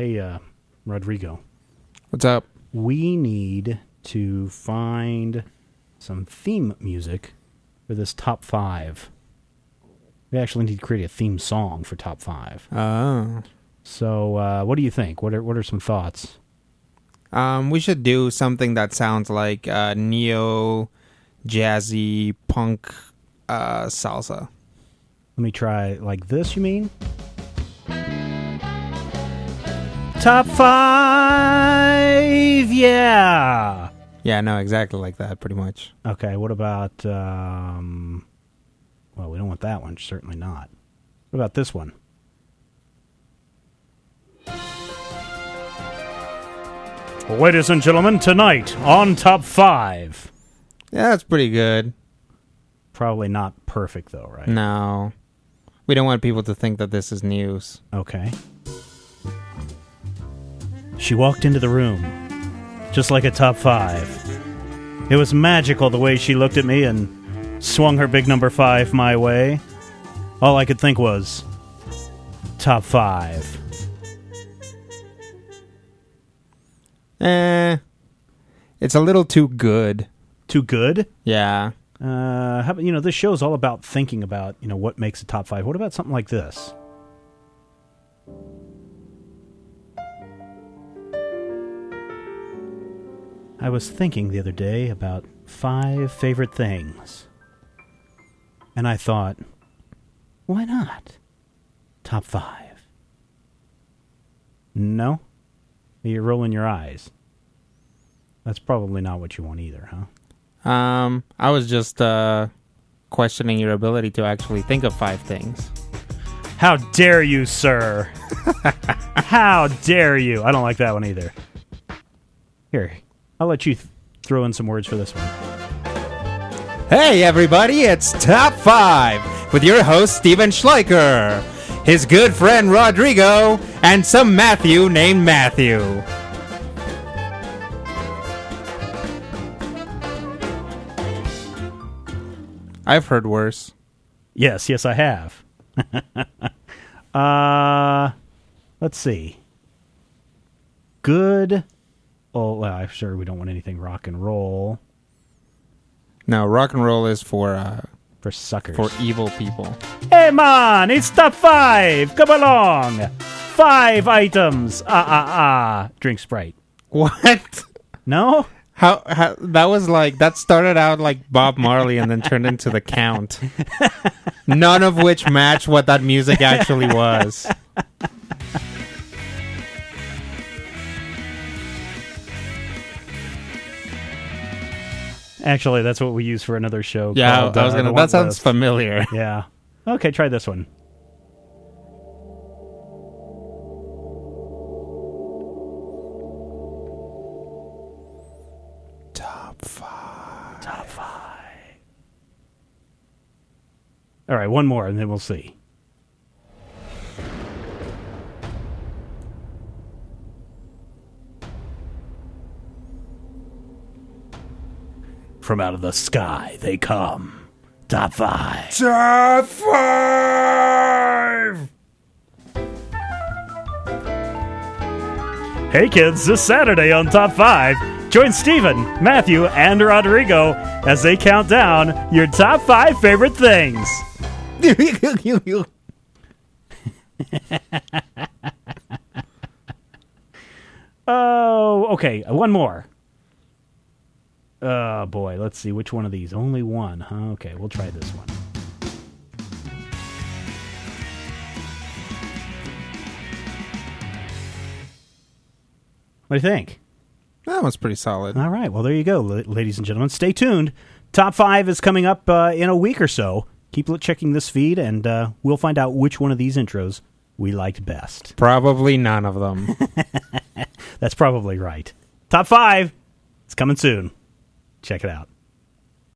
Hey, uh, Rodrigo, What's up? we need to find some theme music for this top five. We actually need to create a theme song for top five. Oh. So, uh, what do you think? What are what are some thoughts? Um, we should do something that sounds like uh, neo jazzy punk uh, salsa. Let me try like this. You mean? Top five, yeah. Yeah, no, exactly like that, pretty much. Okay, what about um well, we don't want that one, certainly not. What about this one? Ladies and gentlemen, tonight on Top 5. Yeah, that's pretty good. Probably not perfect though, right? No, we don't want people to think that this is news. Okay. She walked into the room, just like a top five. It was magical the way she looked at me and swung her big number five my way. All I could think was, top five. Eh, it's a little too good. Too good? Yeah. Uh, how you know, this show's all about thinking about, you know, what makes a top five. What about something like this? I was thinking the other day about five favorite things. And I thought, why not? Top five. No? You're rolling your eyes. That's probably not what you want either, huh? Um, I was just uh, questioning your ability to actually think of five things. How dare you, sir? How dare you? I don't like that one either. Here, I'll let you th- throw in some words for this one. Hey, everybody, it's Top 5 with your host, Steven Schleicher, his good friend Rodrigo, and some Matthew named Matthew. I've heard worse. Yes, yes, I have. uh, let's see. Good. Oh, well, I'm sure we don't want anything rock and roll No, rock and roll is for uh, for suckers. for evil people. Hey man, it's top five. Come along. Five items. Ah ah ah. Drink Sprite. What? No. How, how that was like that started out like Bob Marley and then turned into the Count. None of which match what that music actually was. Actually, that's what we use for another show. Yeah, called, I was uh, gonna. That sounds List. familiar. Yeah. Okay, try this one. Top five. Top five. All right, one more, and then we'll see. From out of the sky they come. Top five. Top five. Hey kids, this Saturday on Top 5, join Steven, Matthew, and Rodrigo as they count down your top 5 favorite things. Oh, okay, one more. Oh boy, let's see which one of these. Only one, huh? Okay, we'll try this one. What do you think? That was pretty solid. All right. Well, there you go, ladies and gentlemen. Stay tuned. Top five is coming up uh, in a week or so. Keep checking this feed, and uh, we'll find out which one of these intros we liked best. Probably none of them. That's probably right. Top five. It's coming soon. Check it out.